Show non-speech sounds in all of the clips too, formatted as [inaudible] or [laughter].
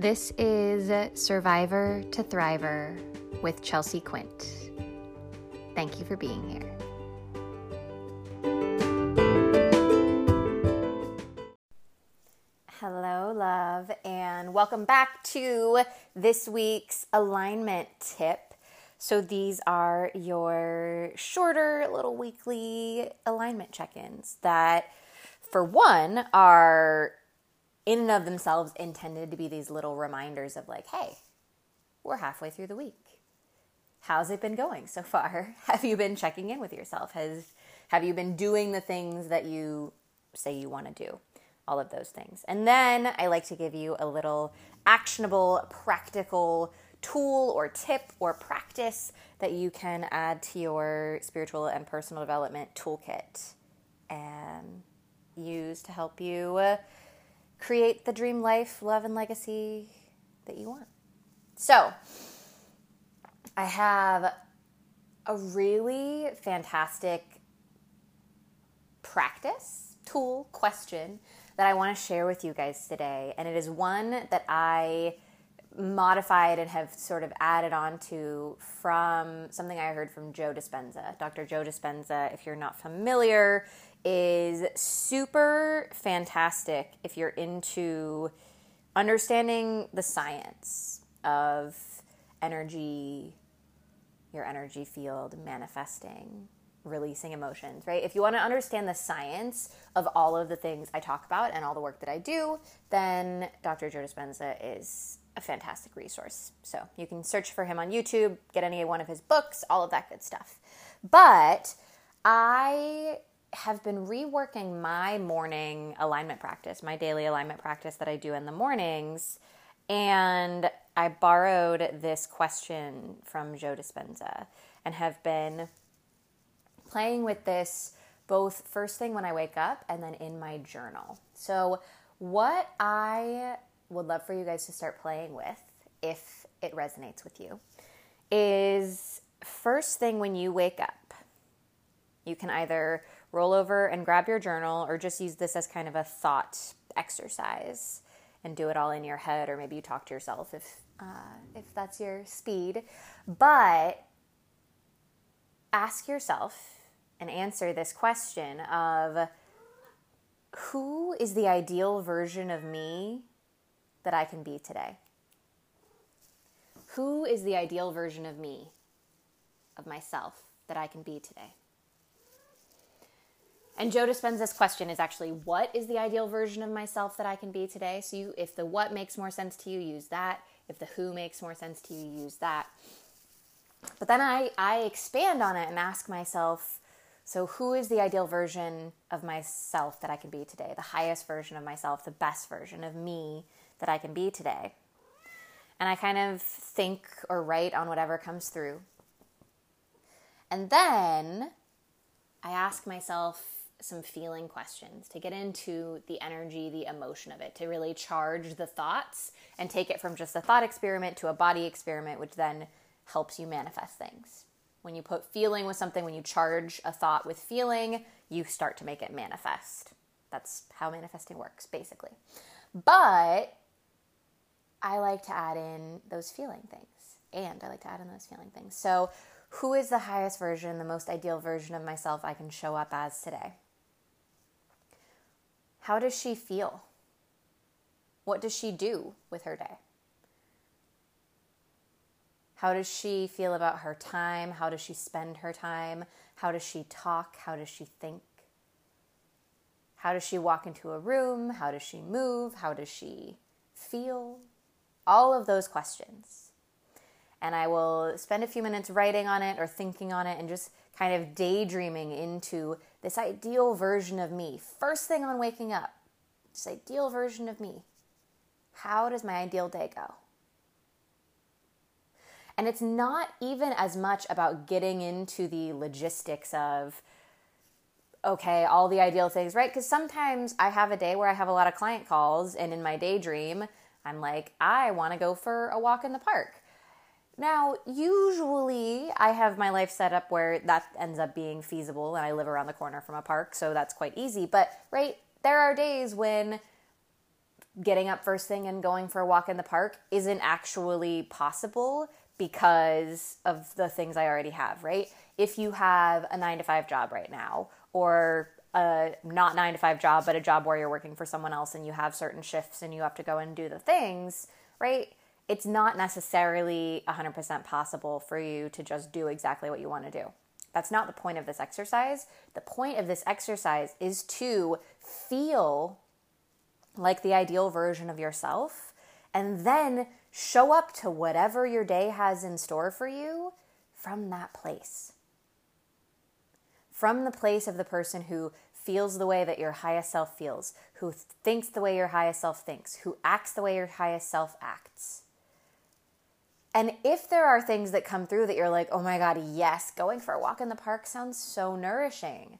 This is Survivor to Thriver with Chelsea Quint. Thank you for being here. Hello, love, and welcome back to this week's alignment tip. So, these are your shorter little weekly alignment check ins that, for one, are in and of themselves intended to be these little reminders of like, hey, we're halfway through the week. How's it been going so far? [laughs] Have you been checking in with yourself? Has have you been doing the things that you say you want to do? All of those things. And then I like to give you a little actionable, practical tool or tip or practice that you can add to your spiritual and personal development toolkit and use to help you create the dream life, love, and legacy that you want. So, I have a really fantastic practice, tool, question that I want to share with you guys today. And it is one that I modified and have sort of added on to from something I heard from Joe Dispenza. Dr. Joe Dispenza, if you're not familiar, is super fantastic if you're into understanding the science of energy, your energy field, manifesting, releasing emotions, right? If you want to understand the science of all of the things I talk about and all the work that I do, then Dr. Joe Dispenza is a fantastic resource. So you can search for him on YouTube, get any one of his books, all of that good stuff. But I have been reworking my morning alignment practice, my daily alignment practice that I do in the mornings. And I borrowed this question from Joe Dispenza and have been playing with this both first thing when I wake up and then in my journal. So, what I would love for you guys to start playing with, if it resonates with you, is first thing when you wake up, you can either roll over and grab your journal or just use this as kind of a thought exercise and do it all in your head, or maybe you talk to yourself if, uh, if that's your speed. But ask yourself and answer this question of who is the ideal version of me that I can be today? Who is the ideal version of me, of myself, that I can be today? And Joe Dispenza's question is actually, what is the ideal version of myself that I can be today? So, you, if the what makes more sense to you, use that. If the who makes more sense to you, use that. But then I, I expand on it and ask myself, so who is the ideal version of myself that I can be today? The highest version of myself, the best version of me that I can be today. And I kind of think or write on whatever comes through. And then I ask myself some feeling questions to get into the energy, the emotion of it, to really charge the thoughts and take it from just a thought experiment to a body experiment, which then helps you manifest things. When you put feeling with something, when you charge a thought with feeling, you start to make it manifest. That's how manifesting works, basically. But I like to add in those feeling things. And I like to add in those feeling things. So, who is the highest version, the most ideal version of myself I can show up as today? How does she feel? What does she do with her day? How does she feel about her time? How does she spend her time? How does she talk? How does she think? How does she walk into a room? How does she move? How does she feel? All of those questions. And I will spend a few minutes writing on it or thinking on it and just kind of daydreaming into this ideal version of me. First thing on waking up, this ideal version of me. How does my ideal day go? And it's not even as much about getting into the logistics of, okay, all the ideal things, right? Because sometimes I have a day where I have a lot of client calls, and in my daydream, I'm like, I want to go for a walk in the park. Now, usually I have my life set up where that ends up being feasible and I live around the corner from a park, so that's quite easy. But, right, there are days when getting up first thing and going for a walk in the park isn't actually possible because of the things I already have, right? If you have a nine to five job right now, or a not nine to five job, but a job where you're working for someone else and you have certain shifts and you have to go and do the things, right? It's not necessarily 100% possible for you to just do exactly what you want to do. That's not the point of this exercise. The point of this exercise is to feel like the ideal version of yourself and then show up to whatever your day has in store for you from that place. From the place of the person who feels the way that your highest self feels, who thinks the way your highest self thinks, who acts the way your highest self acts. And if there are things that come through that you're like, oh my God, yes, going for a walk in the park sounds so nourishing,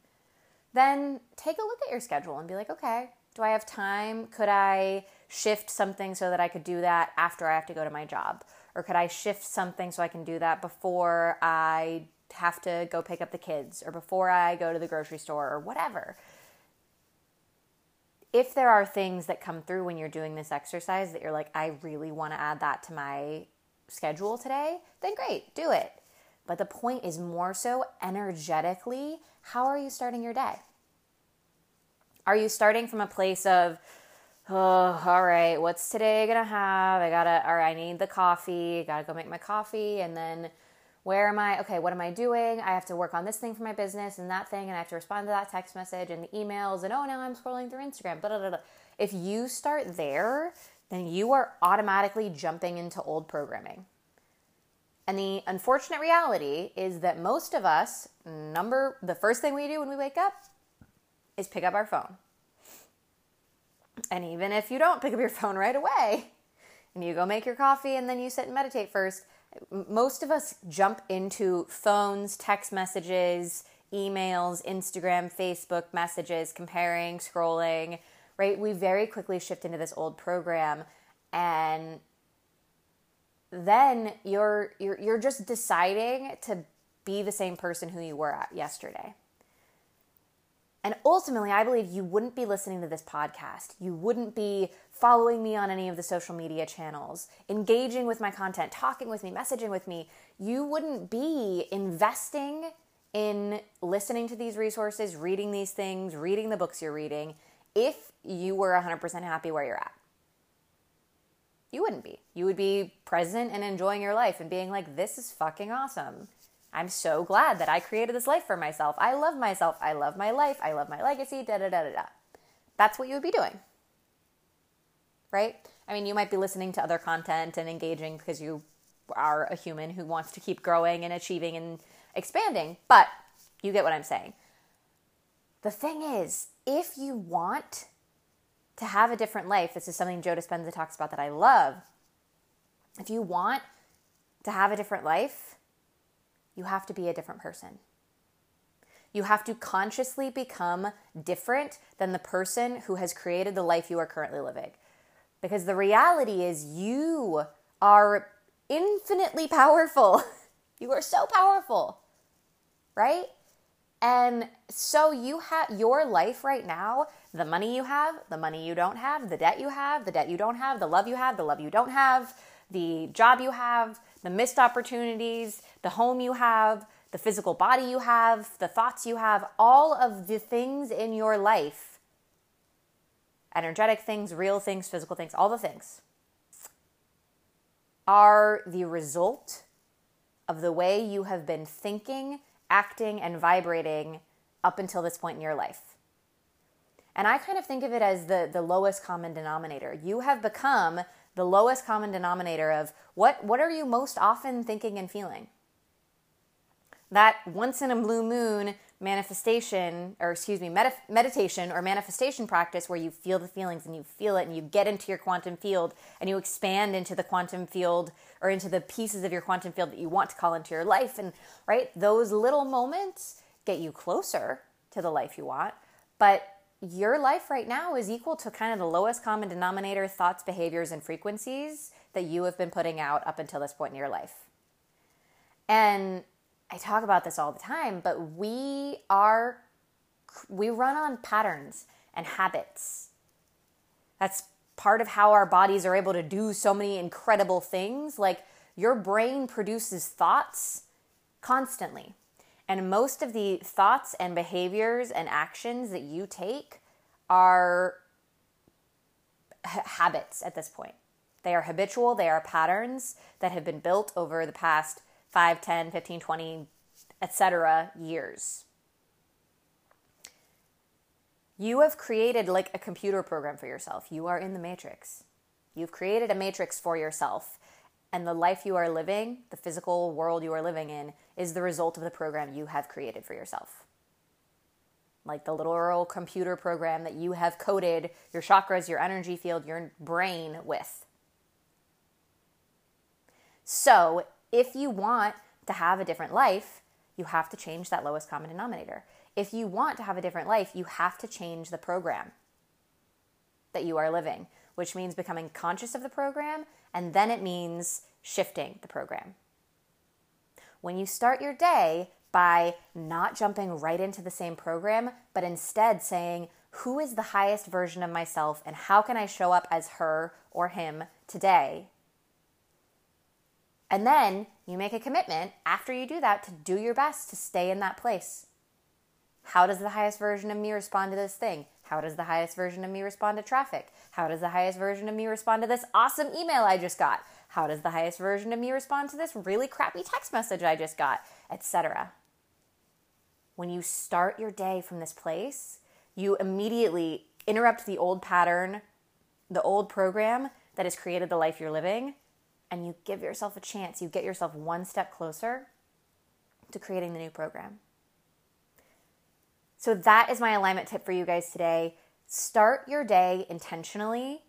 then take a look at your schedule and be like, okay, do I have time? Could I shift something so that I could do that after I have to go to my job? Or could I shift something so I can do that before I have to go pick up the kids or before I go to the grocery store or whatever? If there are things that come through when you're doing this exercise that you're like, I really want to add that to my schedule today, then great, do it. But the point is more so energetically, how are you starting your day? Are you starting from a place of, oh, all right, what's today gonna have? I gotta, or I need the coffee, gotta go make my coffee, and then where am I? Okay, what am I doing? I have to work on this thing for my business and that thing, and I have to respond to that text message and the emails, and oh, now I'm scrolling through Instagram. Blah, blah, blah. If you start there, then you are automatically jumping into old programming. And the unfortunate reality is that most of us, number the first thing we do when we wake up is pick up our phone. And even if you don't pick up your phone right away and you go make your coffee and then you sit and meditate first, most of us jump into phones, text messages, emails, Instagram, Facebook messages, comparing, scrolling, right? We very quickly shift into this old program and then you're you're you're just deciding to be the same person who you were at yesterday. And ultimately, I believe you wouldn't be listening to this podcast. You wouldn't be following me on any of the social media channels, engaging with my content, talking with me, messaging with me. You wouldn't be investing in listening to these resources, reading these things, reading the books you're reading, if you were 100% happy where you're at. You wouldn't be. You would be present and enjoying your life and being like, this is fucking awesome. I'm so glad that I created this life for myself. I love myself. I love my life. I love my legacy. Da da da da da. That's what you would be doing. Right? I mean, you might be listening to other content and engaging because you are a human who wants to keep growing and achieving and expanding, but you get what I'm saying. The thing is, if you want to have a different life, this is something Joe Dispenza talks about that I love. If you want to have a different life, you have to be a different person. You have to consciously become different than the person who has created the life you are currently living. Because the reality is, you are infinitely powerful. [laughs] you are so powerful, right? And so you have your life right now, the money you have, the money you don't have, the debt you have, the debt you don't have, the love you have, the love you don't have, the job you have, the missed opportunities, the home you have, the physical body you have, the thoughts you have, all of the things in your life energetic things, real things, physical things, all the things are the result of the way you have been thinking, acting, and vibrating up until this point in your life. And I kind of think of it as the, the lowest common denominator. You have become the lowest common denominator of what, what are you most often thinking and feeling? That once in a blue moon manifestation, or excuse me, med- meditation or manifestation practice where you feel the feelings and you feel it and you get into your quantum field and you expand into the quantum field or into the pieces of your quantum field that you want to call into your life. And right, those little moments get you closer to the life you want. But your life right now is equal to kind of the lowest common denominator thoughts, behaviors, and frequencies that you have been putting out up until this point in your life. And I talk about this all the time, but we are, we run on patterns and habits. That's part of how our bodies are able to do so many incredible things. Like your brain produces thoughts constantly. And most of the thoughts and behaviors and actions that you take are ha- habits at this point. They are habitual, they are patterns that have been built over the past 5, 10, 15, 20, etc. years. You have created like a computer program for yourself. You are in the matrix. You've created a matrix for yourself. And the life you are living, the physical world you are living in, is the result of the program you have created for yourself. Like the literal computer program that you have coded your chakras, your energy field, your brain with. So, if you want to have a different life, you have to change that lowest common denominator. If you want to have a different life, you have to change the program that you are living, which means becoming conscious of the program, and then it means shifting the program. When you start your day by not jumping right into the same program, but instead saying, Who is the highest version of myself, and how can I show up as her or him today? And then you make a commitment after you do that to do your best to stay in that place. How does the highest version of me respond to this thing? How does the highest version of me respond to traffic? How does the highest version of me respond to this awesome email I just got? How does the highest version of me respond to this really crappy text message I just got? Etc. When you start your day from this place, you immediately interrupt the old pattern, the old program that has created the life you're living, and you give yourself a chance. You get yourself one step closer to creating the new program. So, that is my alignment tip for you guys today. Start your day intentionally.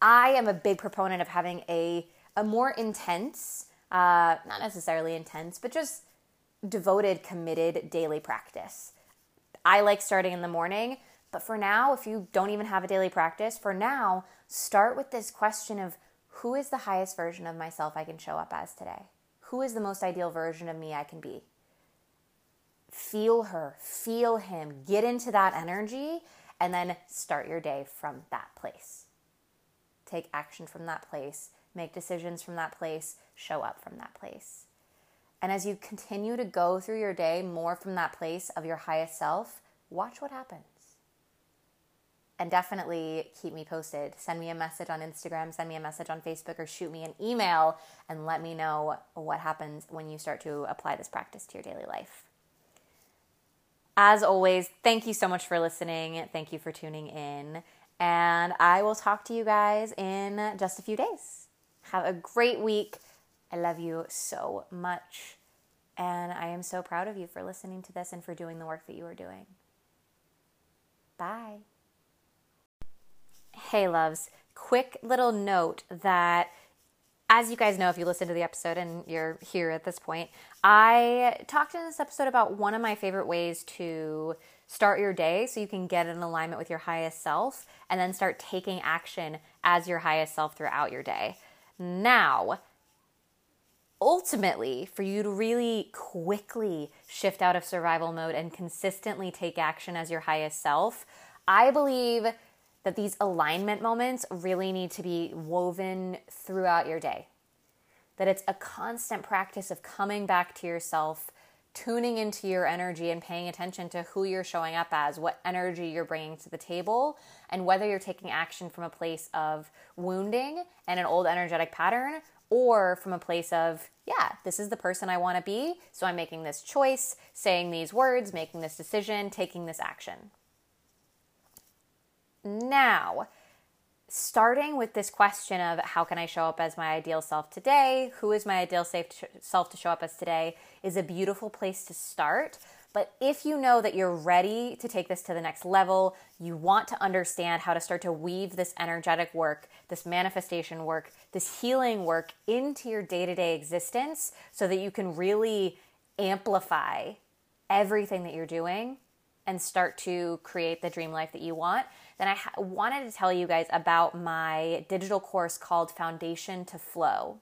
I am a big proponent of having a, a more intense, uh, not necessarily intense, but just devoted, committed daily practice. I like starting in the morning, but for now, if you don't even have a daily practice, for now, start with this question of who is the highest version of myself I can show up as today? Who is the most ideal version of me I can be? feel her, feel him, get into that energy, and then start your day from that place. Take action from that place, make decisions from that place, show up from that place. And as you continue to go through your day more from that place of your highest self, watch what happens. And definitely keep me posted. Send me a message on Instagram, send me a message on Facebook, or shoot me an email and let me know what happens when you start to apply this practice to your daily life. As always, thank you so much for listening. Thank you for tuning in. And I will talk to you guys in just a few days. Have a great week. I love you so much. And I am so proud of you for listening to this and for doing the work that you are doing. Bye. Hey, loves. Quick little note that as you guys know, if you listen to the episode and you're here at this point, I talked in this episode about one of my favorite ways to start your day so you can get in alignment with your highest self and then start taking action as your highest self throughout your day. Now, ultimately, for you to really quickly shift out of survival mode and consistently take action as your highest self, I believe that these alignment moments really need to be woven throughout your day. That it's a constant practice of coming back to yourself, tuning into your energy, and paying attention to who you're showing up as, what energy you're bringing to the table, and whether you're taking action from a place of wounding and an old energetic pattern or from a place of, yeah, this is the person I want to be, so I'm making this choice, saying these words, making this decision, taking this action. Now, starting with this question of how can I show up as my ideal self today? Who is my ideal self to show up as today? is a beautiful place to start. But if you know that you're ready to take this to the next level, you want to understand how to start to weave this energetic work, this manifestation work, this healing work into your day to day existence so that you can really amplify everything that you're doing and start to create the dream life that you want, then I ha- wanted to tell you guys about my digital course called Foundation to Flow.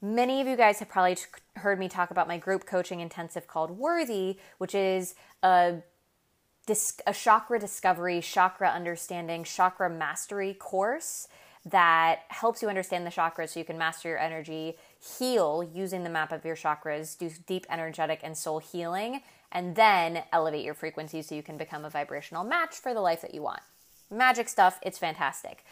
Many of you guys have probably t- heard me talk about my group coaching intensive called Worthy, which is a dis- a chakra discovery, chakra understanding, chakra mastery course that helps you understand the chakras so you can master your energy, heal using the map of your chakras, do deep energetic and soul healing, and then elevate your frequency so you can become a vibrational match for the life that you want. Magic stuff, it's fantastic.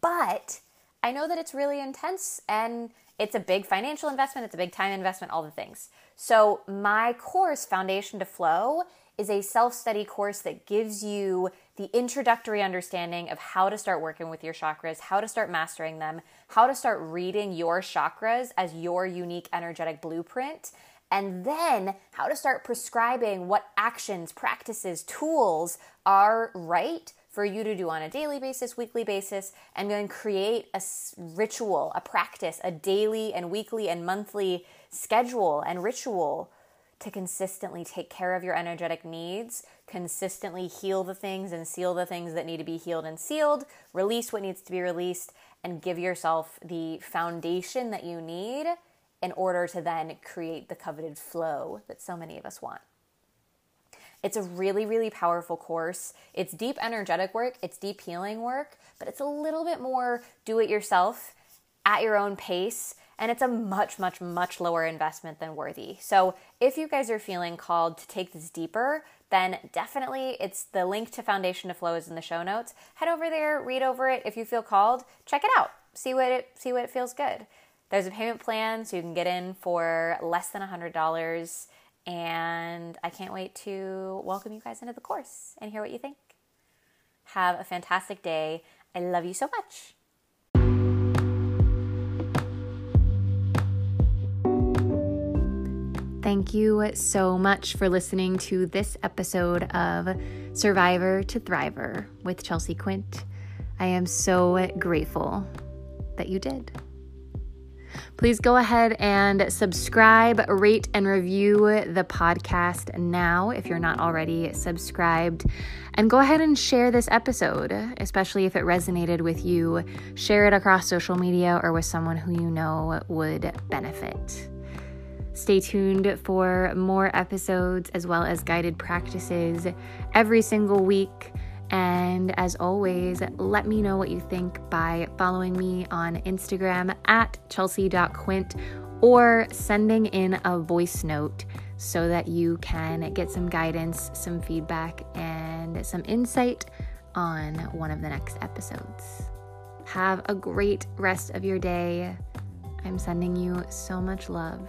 But I know that it's really intense and it's a big financial investment, it's a big time investment, all the things. So, my course, Foundation to Flow, is a self study course that gives you the introductory understanding of how to start working with your chakras, how to start mastering them, how to start reading your chakras as your unique energetic blueprint, and then how to start prescribing what actions, practices, tools are right for you to do on a daily basis, weekly basis, and then create a ritual, a practice, a daily and weekly and monthly schedule and ritual to consistently take care of your energetic needs, consistently heal the things and seal the things that need to be healed and sealed, release what needs to be released, and give yourself the foundation that you need in order to then create the coveted flow that so many of us want. It's a really, really powerful course. It's deep energetic work, it's deep healing work, but it's a little bit more do it yourself at your own pace. And it's a much, much, much lower investment than worthy. So, if you guys are feeling called to take this deeper, then definitely it's the link to Foundation to Flow is in the show notes. Head over there, read over it. If you feel called, check it out. See what it see what it feels good. There's a payment plan so you can get in for less than $100 and I can't wait to welcome you guys into the course and hear what you think. Have a fantastic day. I love you so much. Thank you so much for listening to this episode of Survivor to Thriver with Chelsea Quint. I am so grateful that you did. Please go ahead and subscribe, rate, and review the podcast now if you're not already subscribed. And go ahead and share this episode, especially if it resonated with you. Share it across social media or with someone who you know would benefit. Stay tuned for more episodes as well as guided practices every single week. And as always, let me know what you think by following me on Instagram at chelsea.quint or sending in a voice note so that you can get some guidance, some feedback, and some insight on one of the next episodes. Have a great rest of your day. I'm sending you so much love.